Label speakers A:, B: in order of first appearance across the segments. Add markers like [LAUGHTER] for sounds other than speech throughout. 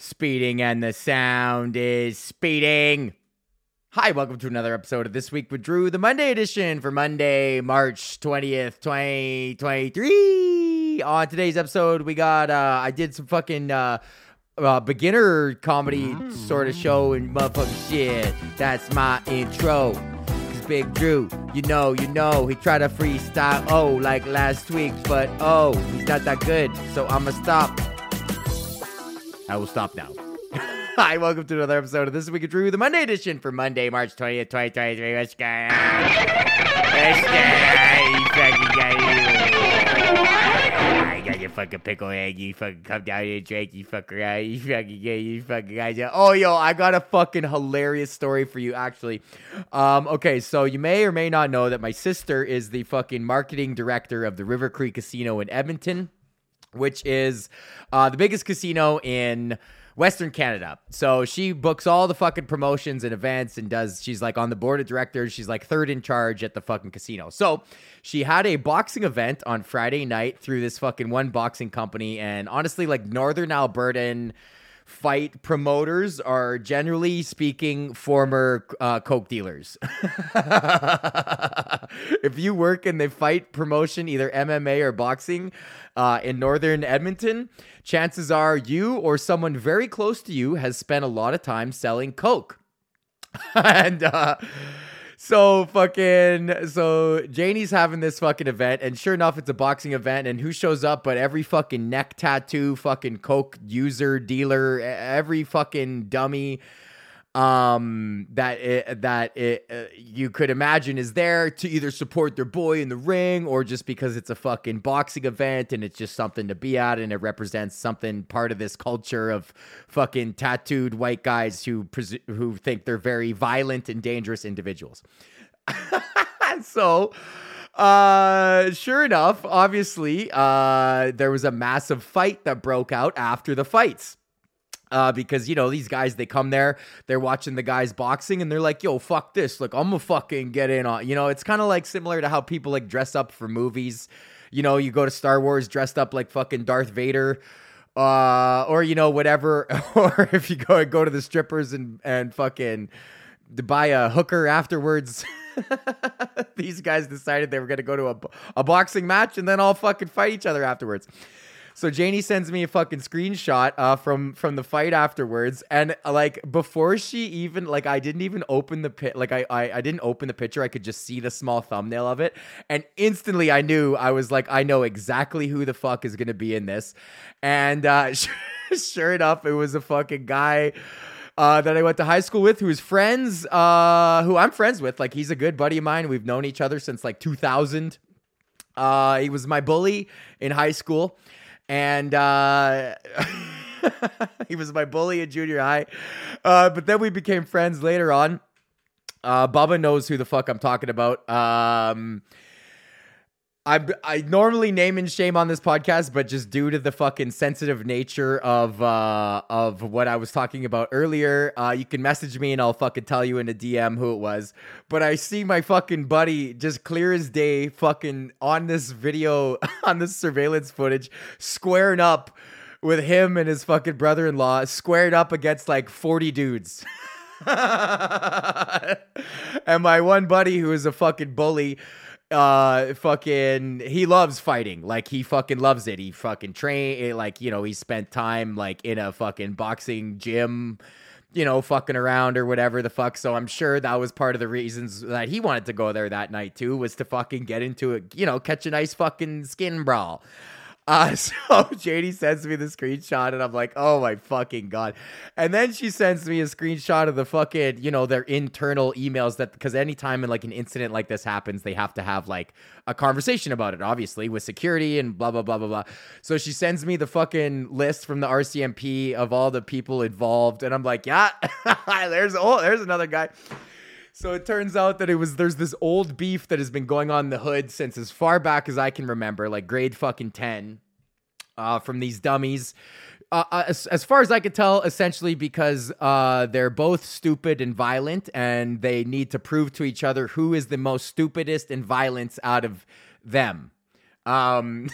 A: speeding and the sound is speeding. Hi, welcome to another episode of This Week with Drew, the Monday edition for Monday, March 20th, 2023. On today's episode, we got, uh, I did some fucking, uh, uh, beginner comedy sort of show and motherfucking shit. That's my intro. Cause Big Drew, you know, you know, he tried to freestyle, oh, like last week, but oh, he's not that good, so I'ma stop. I will stop now. [LAUGHS] Hi, welcome to another episode of This Week of Drew, the Monday edition for Monday, March 20th, 2023. Let's go. Let's. You fucking got your fucking pickle egg. You fucking come down here and drink. You fuck around. You fucking get you fucking guys. Oh, yo, I got a fucking hilarious story for you, actually. Um, okay, so you may or may not know that my sister is the fucking marketing director of the River Creek Casino in Edmonton which is uh, the biggest casino in Western Canada. So she books all the fucking promotions and events and does, she's like on the board of directors. She's like third in charge at the fucking casino. So she had a boxing event on Friday night through this fucking one boxing company. And honestly, like Northern Albertan fight promoters are generally speaking former uh, coke dealers. [LAUGHS] if you work in the fight promotion, either MMA or boxing, uh, in northern Edmonton, chances are you or someone very close to you has spent a lot of time selling coke. [LAUGHS] and uh, so fucking so Janie's having this fucking event, and sure enough, it's a boxing event. And who shows up? But every fucking neck tattoo, fucking coke user, dealer, every fucking dummy um that it, that it, uh, you could imagine is there to either support their boy in the ring or just because it's a fucking boxing event and it's just something to be at and it represents something part of this culture of fucking tattooed white guys who presu- who think they're very violent and dangerous individuals. [LAUGHS] so uh sure enough obviously uh there was a massive fight that broke out after the fights uh, because you know these guys they come there they're watching the guys boxing and they're like yo fuck this. Like i'm gonna fucking get in on you know it's kind of like similar to how people like dress up for movies. You know you go to star wars dressed up like fucking darth vader uh or you know whatever [LAUGHS] or if you go and go to the strippers and and fucking buy a hooker afterwards. [LAUGHS] These guys decided they were going to go to a, a boxing match and then all fucking fight each other afterwards so Janie sends me a fucking screenshot uh, from from the fight afterwards, and uh, like before she even like I didn't even open the pit, like I, I I didn't open the picture. I could just see the small thumbnail of it, and instantly I knew I was like I know exactly who the fuck is gonna be in this, and uh, [LAUGHS] sure enough, it was a fucking guy. Uh, that I went to high school with, who is friends, uh, who I'm friends with. Like he's a good buddy of mine. We've known each other since like 2000. Uh, he was my bully in high school and uh, [LAUGHS] he was my bully in junior high. Uh, but then we became friends later on. Uh, Bubba knows who the fuck I'm talking about. Um, I I normally name and shame on this podcast, but just due to the fucking sensitive nature of uh of what I was talking about earlier, uh you can message me and I'll fucking tell you in a DM who it was. But I see my fucking buddy just clear as day fucking on this video [LAUGHS] on this surveillance footage squaring up with him and his fucking brother-in-law squared up against like 40 dudes. [LAUGHS] and my one buddy who is a fucking bully uh fucking he loves fighting. Like he fucking loves it. He fucking train eh, like you know he spent time like in a fucking boxing gym you know fucking around or whatever the fuck. So i'm sure that was part of the reasons that he wanted to go there that night too was to fucking get into it you know catch a nice fucking skin brawl uh, [LAUGHS] so JD sends me the screenshot, and I'm like, oh my fucking god. And then she sends me a screenshot of the fucking, you know, their internal emails that because anytime in like an incident like this happens, they have to have like a conversation about it, obviously, with security and blah blah blah blah blah. So she sends me the fucking list from the RCMP of all the people involved, and I'm like, yeah, [LAUGHS] there's oh, there's another guy. So it turns out that it was there's this old beef that has been going on in the hood since as far back as I can remember, like grade fucking 10, uh, from these dummies. Uh, uh, as, as far as I could tell, essentially because uh, they're both stupid and violent, and they need to prove to each other who is the most stupidest and violent out of them. Um,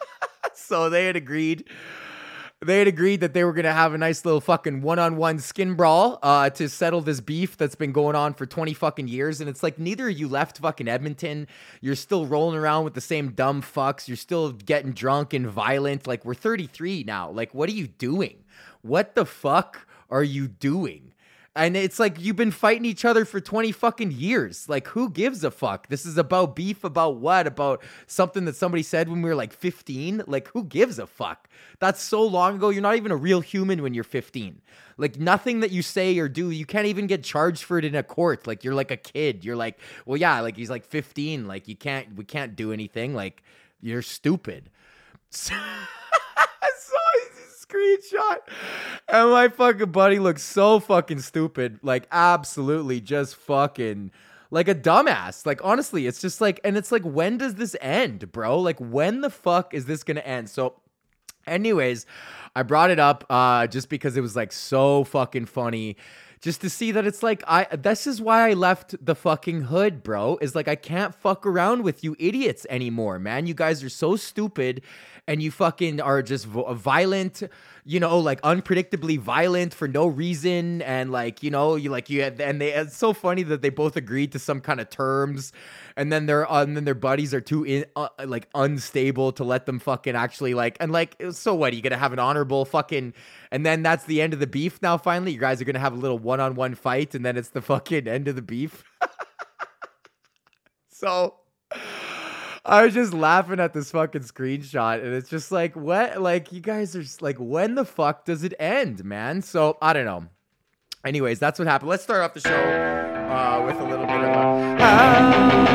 A: [LAUGHS] so they had agreed they had agreed that they were gonna have a nice little fucking one-on-one skin brawl uh, to settle this beef that's been going on for 20 fucking years. And it's like neither of you left fucking Edmonton. You're still rolling around with the same dumb fucks. You're still getting drunk and violent. Like we're 33 now. Like what are you doing? What the fuck are you doing? And it's like you've been fighting each other for 20 fucking years. Like, who gives a fuck? This is about beef, about what? About something that somebody said when we were like 15? Like, who gives a fuck? That's so long ago. You're not even a real human when you're 15. Like, nothing that you say or do, you can't even get charged for it in a court. Like, you're like a kid. You're like, well, yeah, like he's like 15. Like, you can't, we can't do anything. Like, you're stupid. [LAUGHS] So- screenshot. And my fucking buddy looks so fucking stupid. Like, absolutely just fucking like a dumbass. Like, honestly, it's just like, and it's like, when does this end, bro? Like, when the fuck is this gonna end? So, anyways, I brought it up uh, just because it was like so fucking funny just to see that it's like I this is why I left the fucking hood, bro. Is like I can't fuck around with you idiots anymore, man. You guys are so stupid and you fucking are just uh, violent, you know, like unpredictably violent for no reason and like, you know, you like you had, and they it's so funny that they both agreed to some kind of terms and then their uh, and then their buddies are too in, uh, like unstable to let them fucking actually like and like so what are you gonna have an honorable fucking and then that's the end of the beef now finally you guys are gonna have a little one-on-one fight and then it's the fucking end of the beef [LAUGHS] so I was just laughing at this fucking screenshot, and it's just like, what? Like, you guys are just like, when the fuck does it end, man? So I don't know. Anyways, that's what happened. Let's start off the show uh, with a little bit of a.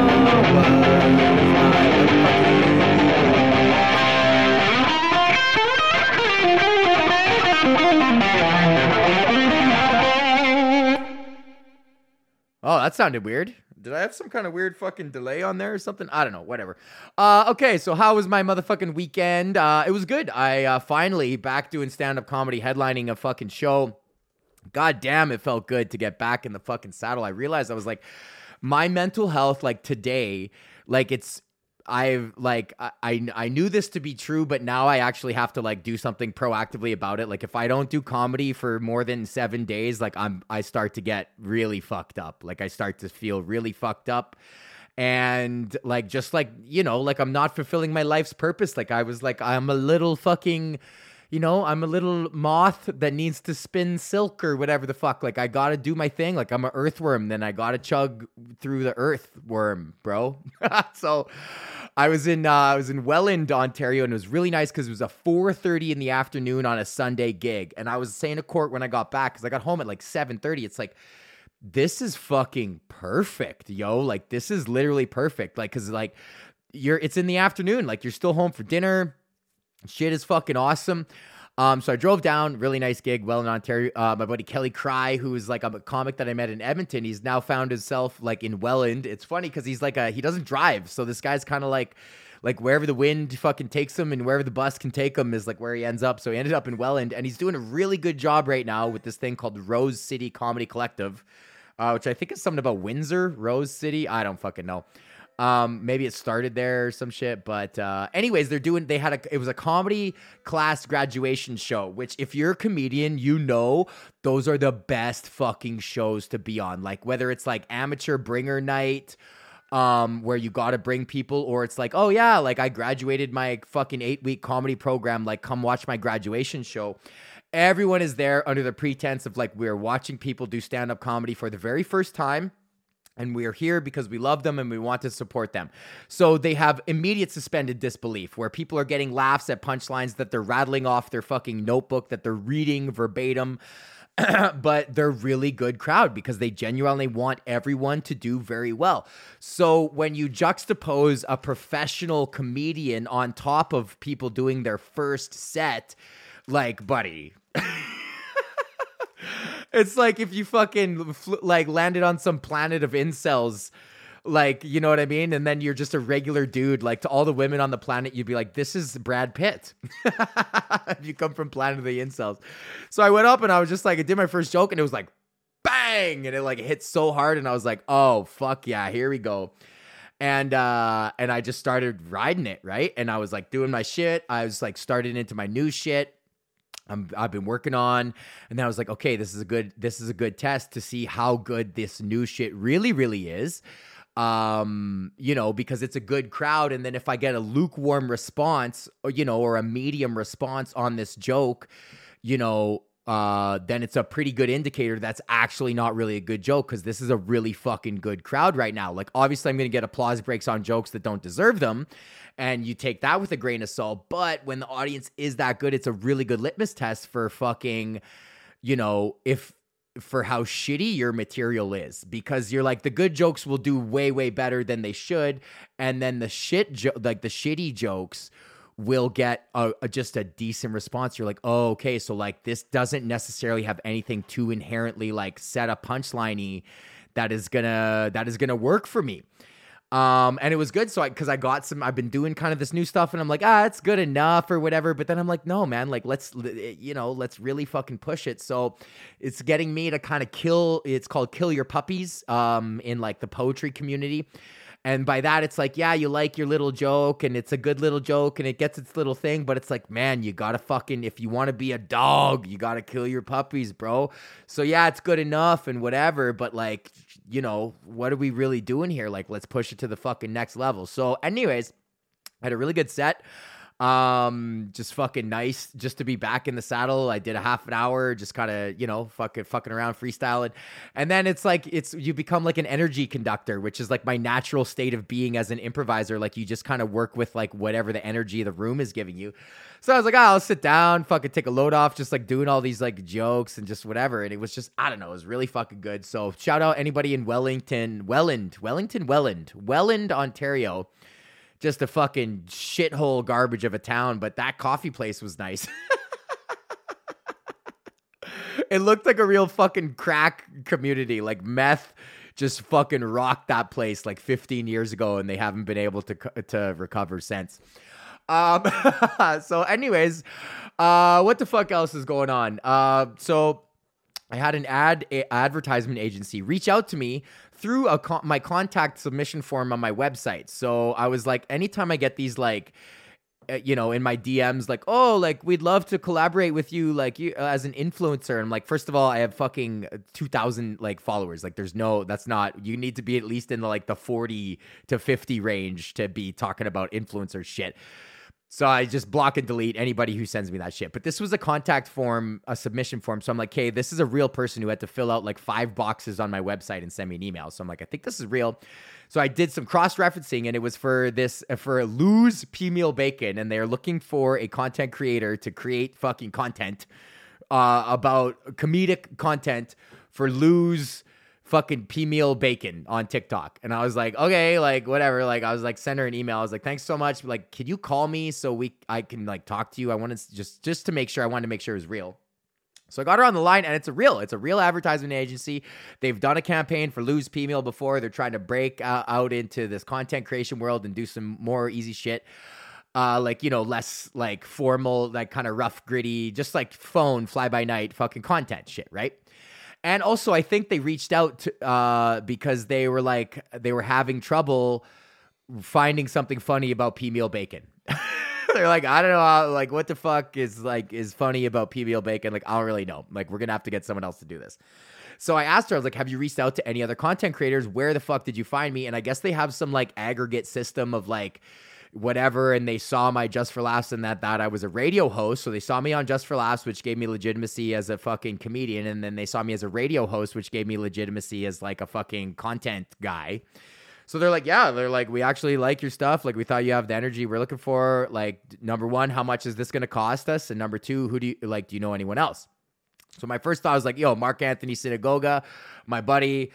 A: Oh, that sounded weird. Did I have some kind of weird fucking delay on there or something? I don't know. Whatever. Uh, okay, so how was my motherfucking weekend? Uh, it was good. I uh, finally back doing stand up comedy, headlining a fucking show. God damn, it felt good to get back in the fucking saddle. I realized I was like, my mental health, like today, like it's I've like I I knew this to be true, but now I actually have to like do something proactively about it. Like if I don't do comedy for more than seven days, like I'm I start to get really fucked up. Like I start to feel really fucked up. And like just like, you know, like I'm not fulfilling my life's purpose. Like I was like, I'm a little fucking you know, I'm a little moth that needs to spin silk or whatever the fuck. Like I gotta do my thing. Like I'm an earthworm, then I gotta chug through the earthworm, bro. [LAUGHS] so I was in uh, I was in Welland, Ontario, and it was really nice because it was a 4:30 in the afternoon on a Sunday gig, and I was saying to court when I got back because I got home at like 7:30. It's like this is fucking perfect, yo. Like this is literally perfect. Like cuz like you're it's in the afternoon, like you're still home for dinner Shit is fucking awesome. Um, so I drove down, really nice gig, Welland Ontario. Uh, my buddy Kelly Cry, who is like a comic that I met in Edmonton, he's now found himself like in Welland. It's funny because he's like a he doesn't drive, so this guy's kind of like like wherever the wind fucking takes him and wherever the bus can take him is like where he ends up. So he ended up in Welland, and he's doing a really good job right now with this thing called Rose City Comedy Collective, uh, which I think is something about Windsor, Rose City. I don't fucking know. Um, maybe it started there or some shit. But uh, anyways, they're doing. They had a. It was a comedy class graduation show. Which, if you're a comedian, you know those are the best fucking shows to be on. Like whether it's like amateur bringer night um, where you got to bring people, or it's like, oh yeah, like I graduated my fucking eight week comedy program, like come watch my graduation show. Everyone is there under the pretense of like we're watching people do stand up comedy for the very first time and we are here because we love them and we want to support them. So they have immediate suspended disbelief where people are getting laughs at punchlines that they're rattling off their fucking notebook that they're reading verbatim. [CLEARS THROAT] but they're really good crowd because they genuinely want everyone to do very well. So when you juxtapose a professional comedian on top of people doing their first set, like buddy, it's like if you fucking fl- like landed on some planet of incels like you know what i mean? And then you're just a regular dude like to all the women on the planet you'd be like this is brad pitt. [LAUGHS] If you come from planet of the incels. So i went up and i was just like i did my first joke and it was like bang! And it like hit so hard and i was like oh fuck yeah here we go. And uh and i just started riding it right? And i was like doing my shit. I was like starting into my new shit I'm, I've been working on, and then I was like, okay, this is a good this is a good test to see how good this new shit really really is. Um you know because it's a good crowd and then if i get a lukewarm response or you know or a medium response on this joke you know uh then it's a pretty good indicator that's actually not really a good joke because this is a really fucking good crowd right now. Like obviously i'm gonna get applause breaks on jokes that don't deserve them and you take that with a grain of salt but when the audience is that good it's a really good litmus test for fucking you know if for how shitty your material is because you're like the good jokes will do way way better than they should and then the shit jo- like the shitty jokes will get a, a, just a decent response you're like oh okay so like this doesn't necessarily have anything too inherently like set up punchliney that is gonna that is gonna work for me um, and it was good. So I, cause I got some, I've been doing kind of this new stuff and I'm like, ah, it's good enough or whatever. But then I'm like, no, man, like let's, eh, you know, let's really fucking push it. So it's getting me to kind of kill, it's called kill your puppies, um, in like the poetry community. And by that, it's like, yeah, you like your little joke and it's a good little joke and it gets its little thing, but it's like, man, you gotta fucking, if you wanna be a dog, you gotta kill your puppies, bro. So yeah, it's good enough and whatever, but like, you know, what are we really doing here? Like, let's push it to the fucking next level. So, anyways, I had a really good set. Um, just fucking nice just to be back in the saddle. I did a half an hour, just kind of, you know, fucking fucking around freestyling. And then it's like it's you become like an energy conductor, which is like my natural state of being as an improviser. Like you just kind of work with like whatever the energy of the room is giving you. So I was like, oh, I'll sit down, fucking take a load off, just like doing all these like jokes and just whatever. And it was just, I don't know, it was really fucking good. So shout out anybody in Wellington, Welland, Wellington, Welland, Welland, Ontario just a fucking shithole garbage of a town, but that coffee place was nice. [LAUGHS] it looked like a real fucking crack community, like meth just fucking rocked that place like 15 years ago and they haven't been able to to recover since. Um [LAUGHS] so anyways, uh what the fuck else is going on? Uh so I had an ad a advertisement agency reach out to me through a con- my contact submission form on my website. So I was like, anytime I get these like uh, you know in my dms like oh like we'd love to collaborate with you like you uh, as an influencer i'm like first of all i have fucking 2000 like followers like there's no that's not you need to be at least in the like the 40 to 50 range to be talking about influencer shit so I just block and delete anybody who sends me that shit. But this was a contact form, a submission form. So I'm like, hey, this is a real person who had to fill out like five boxes on my website and send me an email. So I'm like, I think this is real. So I did some cross referencing and it was for this, uh, for Lou's Pea Meal Bacon. And they're looking for a content creator to create fucking content uh, about comedic content for Lou's fucking pea meal bacon on TikTok. And I was like, okay, like whatever. Like I was like, send her an email. I was like, thanks so much. Like, could you call me so we I can like talk to you? I wanted to just just to make sure I wanted to make sure it was real. So I got her on the line, and it's a real, it's a real advertisement agency. They've done a campaign for Lou's P Meal before. They're trying to break uh, out into this content creation world and do some more easy shit. Uh, like you know, less like formal, like kind of rough, gritty, just like phone fly by night fucking content shit, right? And also, I think they reached out to, uh, because they were like they were having trouble finding something funny about pea meal bacon. [LAUGHS] They're like, I don't know, how, like what the fuck is like is funny about pea meal bacon? Like, I don't really know. Like, we're gonna have to get someone else to do this. So I asked her, I was like, have you reached out to any other content creators? Where the fuck did you find me? And I guess they have some like aggregate system of like whatever and they saw my just for laughs and that that I was a radio host. So they saw me on just for laughs which gave me legitimacy as a fucking comedian. And then they saw me as a radio host which gave me legitimacy as like a fucking content guy. So they're like yeah they're like we actually like your stuff. Like we thought you have the energy we're looking for. Like number 1 how much is this going to cost us? And number 2 who do you like do you know anyone else? So my first thought was like, yo, Mark Anthony Sinagoga, my buddy,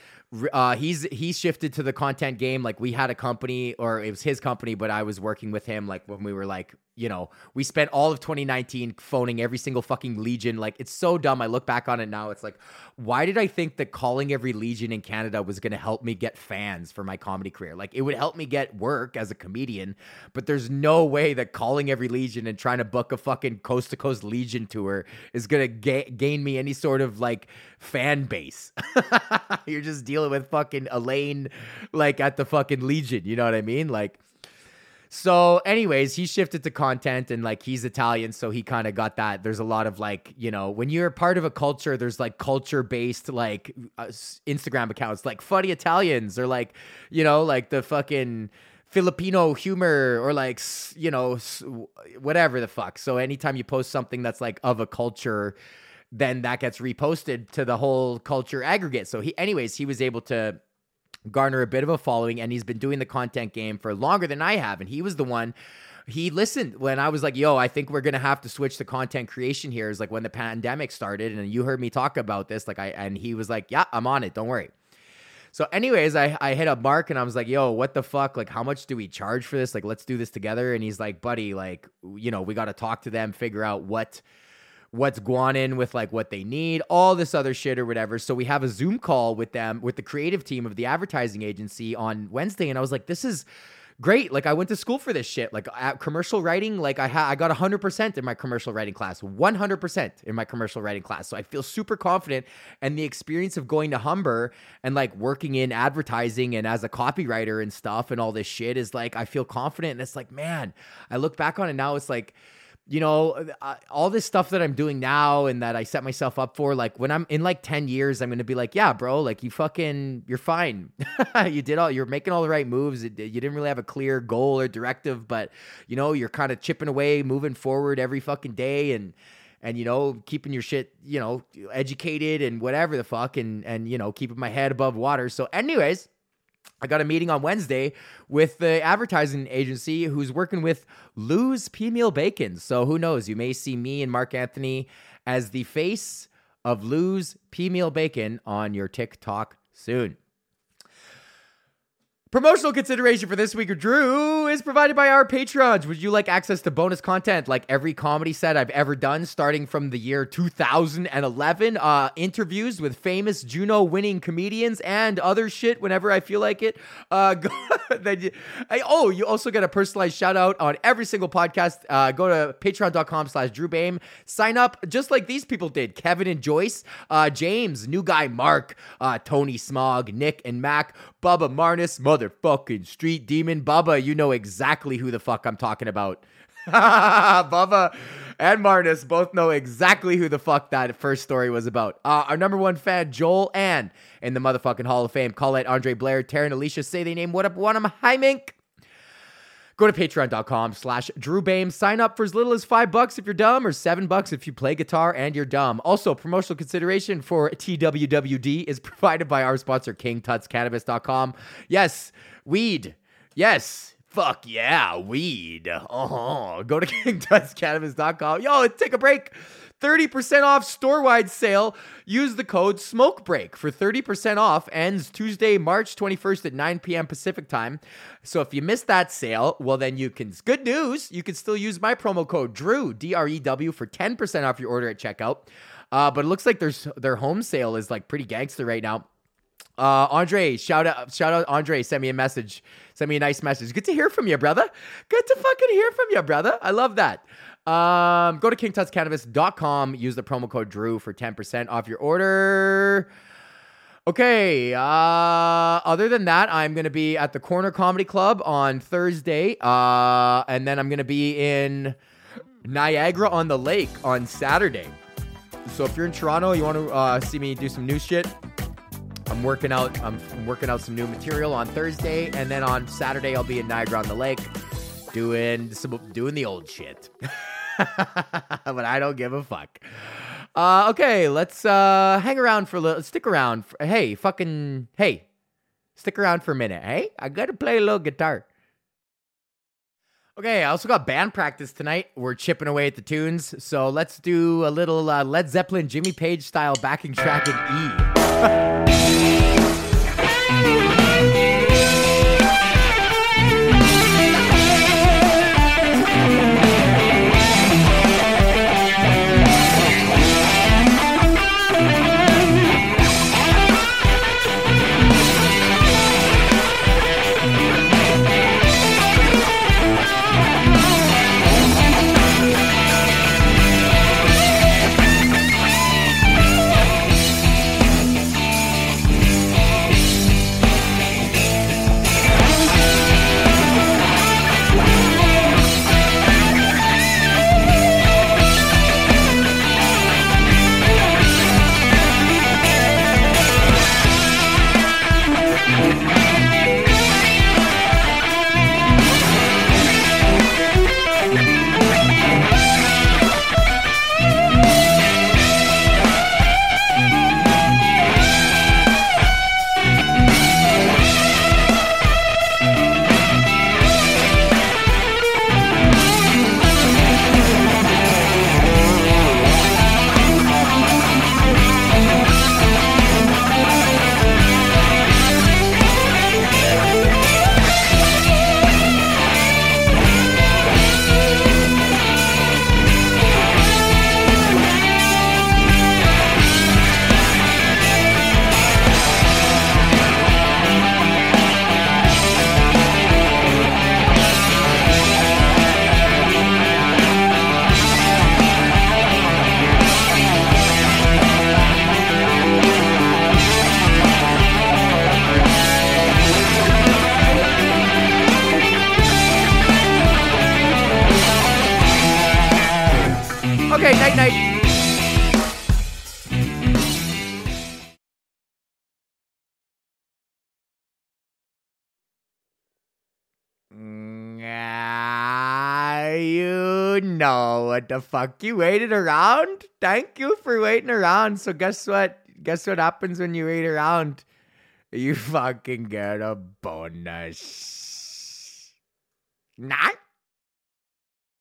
A: uh, he's he's shifted to the content game. Like we had a company, or it was his company, but I was working with him. Like when we were like, you know, we spent all of 2019 phoning every single fucking legion. Like it's so dumb. I look back on it now. It's like, why did I think that calling every legion in Canada was going to help me get fans for my comedy career? Like it would help me get work as a comedian, but there's no way that calling every legion and trying to book a fucking coast to coast legion tour is going to ga- gain me any sort of like fan base. [LAUGHS] [LAUGHS] You're just dealing with fucking Elaine like at the fucking Legion, you know what I mean? Like So, anyways, he shifted to content and like he's Italian, so he kind of got that. There's a lot of like, you know, when you're part of a culture, there's like culture based like uh, Instagram accounts, like funny Italians or like, you know, like the fucking Filipino humor or like, you know, whatever the fuck. So, anytime you post something that's like of a culture, then that gets reposted to the whole culture aggregate. So, he, anyways, he was able to garner a bit of a following and he's been doing the content game for longer than I have and he was the one he listened when I was like, yo, I think we're gonna have to switch to content creation here. Is like when the pandemic started, and you heard me talk about this. Like I and he was like, Yeah, I'm on it, don't worry. So, anyways, I, I hit up Mark and I was like, yo, what the fuck? Like, how much do we charge for this? Like, let's do this together. And he's like, buddy, like, you know, we gotta talk to them, figure out what what's going in with like what they need, all this other shit or whatever. So we have a Zoom call with them, with the creative team of the advertising agency on Wednesday. And I was like, this is great. Like I went to school for this shit. Like commercial writing, like I ha- I got 100% in my commercial writing class, 100% in my commercial writing class. So I feel super confident and the experience of going to Humber and like working in advertising and as a copywriter and stuff and all this shit is like I feel confident and it's like, man, I look back on it now it's like you know, all this stuff that I'm doing now and that I set myself up for, like when I'm in like 10 years, I'm going to be like, yeah, bro, like you fucking, you're fine. [LAUGHS] you did all, you're making all the right moves. You didn't really have a clear goal or directive, but you know, you're kind of chipping away, moving forward every fucking day and, and you know keeping your shit you know educated and whatever the fuck and and you know keeping my head above water so anyways I got a meeting on Wednesday with the advertising agency who's working with Lou's Pea Meal Bacon. So who knows? You may see me and Mark Anthony as the face of Lou's Pea Meal Bacon on your TikTok soon. Promotional consideration for this week of Drew is provided by our patrons. Would you like access to bonus content like every comedy set I've ever done starting from the year 2011? Uh, interviews with famous Juno winning comedians and other shit whenever I feel like it. Uh, [LAUGHS] go, then I, oh, you also get a personalized shout out on every single podcast. Uh, go to patreon.com slash Drew Behm. Sign up just like these people did Kevin and Joyce, uh, James, new guy Mark, uh, Tony Smog, Nick and Mac, Bubba Marnus, motherfucking street demon. Bubba, you know exactly who the fuck I'm talking about. [LAUGHS] Bubba and Marnus both know exactly who the fuck that first story was about. Uh, our number one fan, Joel Ann, in the motherfucking Hall of Fame. Call it Andre Blair, Taryn, Alicia, say they name what up one of them. Go to patreon.com slash Drew. Sign up for as little as five bucks if you're dumb or seven bucks if you play guitar and you're dumb. Also, promotional consideration for TWWD is provided by our sponsor, KingTutsCannabis.com. Yes, weed. Yes. Fuck yeah, weed. Uh-huh. Go to [LAUGHS] KingTutsCannabis.com. Yo, take a break. 30% off store wide sale. Use the code SMOKEBREAK for 30% off. Ends Tuesday, March 21st at 9 p.m. Pacific time. So if you missed that sale, well, then you can, good news, you can still use my promo code DREW, D R E W, for 10% off your order at checkout. Uh, but it looks like there's their home sale is like pretty gangster right now. Uh, Andre, shout out, shout out, Andre, send me a message, send me a nice message. Good to hear from you, brother. Good to fucking hear from you, brother. I love that. Um, go to kingtutscannabis.com. Use the promo code Drew for 10% off your order. Okay. Uh, other than that, I'm going to be at the Corner Comedy Club on Thursday. Uh, and then I'm going to be in Niagara on the Lake on Saturday. So if you're in Toronto, you want to uh, see me do some new shit. I'm working out. I'm working out some new material on Thursday, and then on Saturday I'll be in Niagara on the Lake, doing some doing the old shit. [LAUGHS] [LAUGHS] but I don't give a fuck. Uh, okay, let's uh, hang around for a little. Stick around. For, hey, fucking. Hey, stick around for a minute. Hey, I gotta play a little guitar. Okay, I also got band practice tonight. We're chipping away at the tunes. So let's do a little uh, Led Zeppelin, Jimmy Page style backing track in E. [LAUGHS] the fuck you waited around? Thank you for waiting around. So guess what? Guess what happens when you wait around? You fucking get a bonus. Not